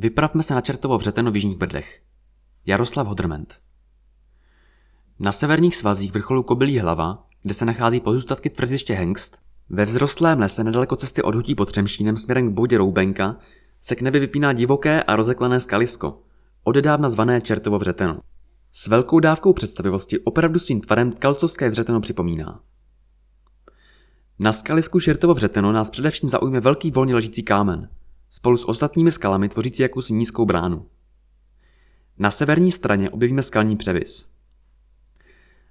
Vypravme se na Čertovo vřeteno v Jižních Brdech. Jaroslav Hodrment Na severních svazích vrcholu Kobylí hlava, kde se nachází pozůstatky tvrziště Hengst, ve vzrostlém lese nedaleko cesty od Hutí pod Třemšínem směrem k boudě Roubenka se k nebi vypíná divoké a rozeklené skalisko, odedávna zvané Čertovo vřeteno. S velkou dávkou představivosti opravdu svým tvarem kalcovské vřeteno připomíná. Na skalisku Čertovo vřeteno nás především zaujme velký volně ležící kámen, spolu s ostatními skalami tvořící jakousi nízkou bránu. Na severní straně objevíme skalní převis.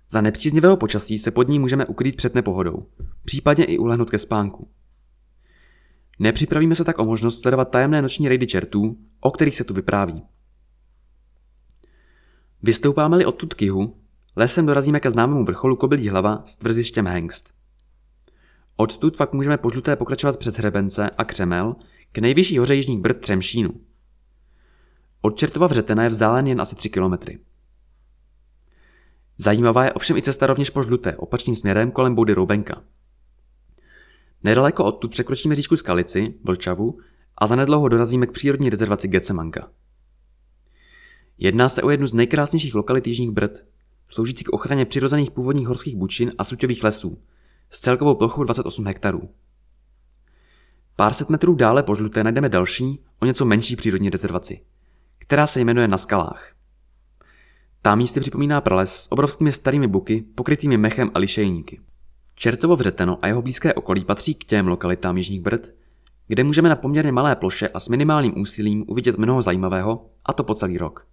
Za nepříznivého počasí se pod ní můžeme ukrýt před nepohodou, případně i ulehnout ke spánku. Nepřipravíme se tak o možnost sledovat tajemné noční rejdy čertů, o kterých se tu vypráví. Vystoupáme-li odtud k jihu, lesem dorazíme ke známému vrcholu Kobylí hlava s tvrzištěm Hengst. Odtud pak můžeme po žluté pokračovat přes Hrebence a Křemel k nejvyšší hoře Jižních Brd Třemšínu. Od Čertova vřetena je vzdálen jen asi 3 kilometry. Zajímavá je ovšem i cesta rovněž po žluté, opačným směrem kolem boudy Roubenka. Nedaleko odtud překročíme říčku Skalici, Vlčavu a zanedlouho dorazíme k přírodní rezervaci Getsemanka. Jedná se o jednu z nejkrásnějších lokalit Jižních Brd, sloužící k ochraně přirozených původních horských bučin a suťových lesů, s celkovou plochou 28 hektarů. Pár set metrů dále po žluté najdeme další, o něco menší přírodní rezervaci, která se jmenuje Na skalách. Tá místy připomíná prales s obrovskými starými buky, pokrytými mechem a lišejníky. Čertovo vřeteno a jeho blízké okolí patří k těm lokalitám Jižních Brd, kde můžeme na poměrně malé ploše a s minimálním úsilím uvidět mnoho zajímavého, a to po celý rok.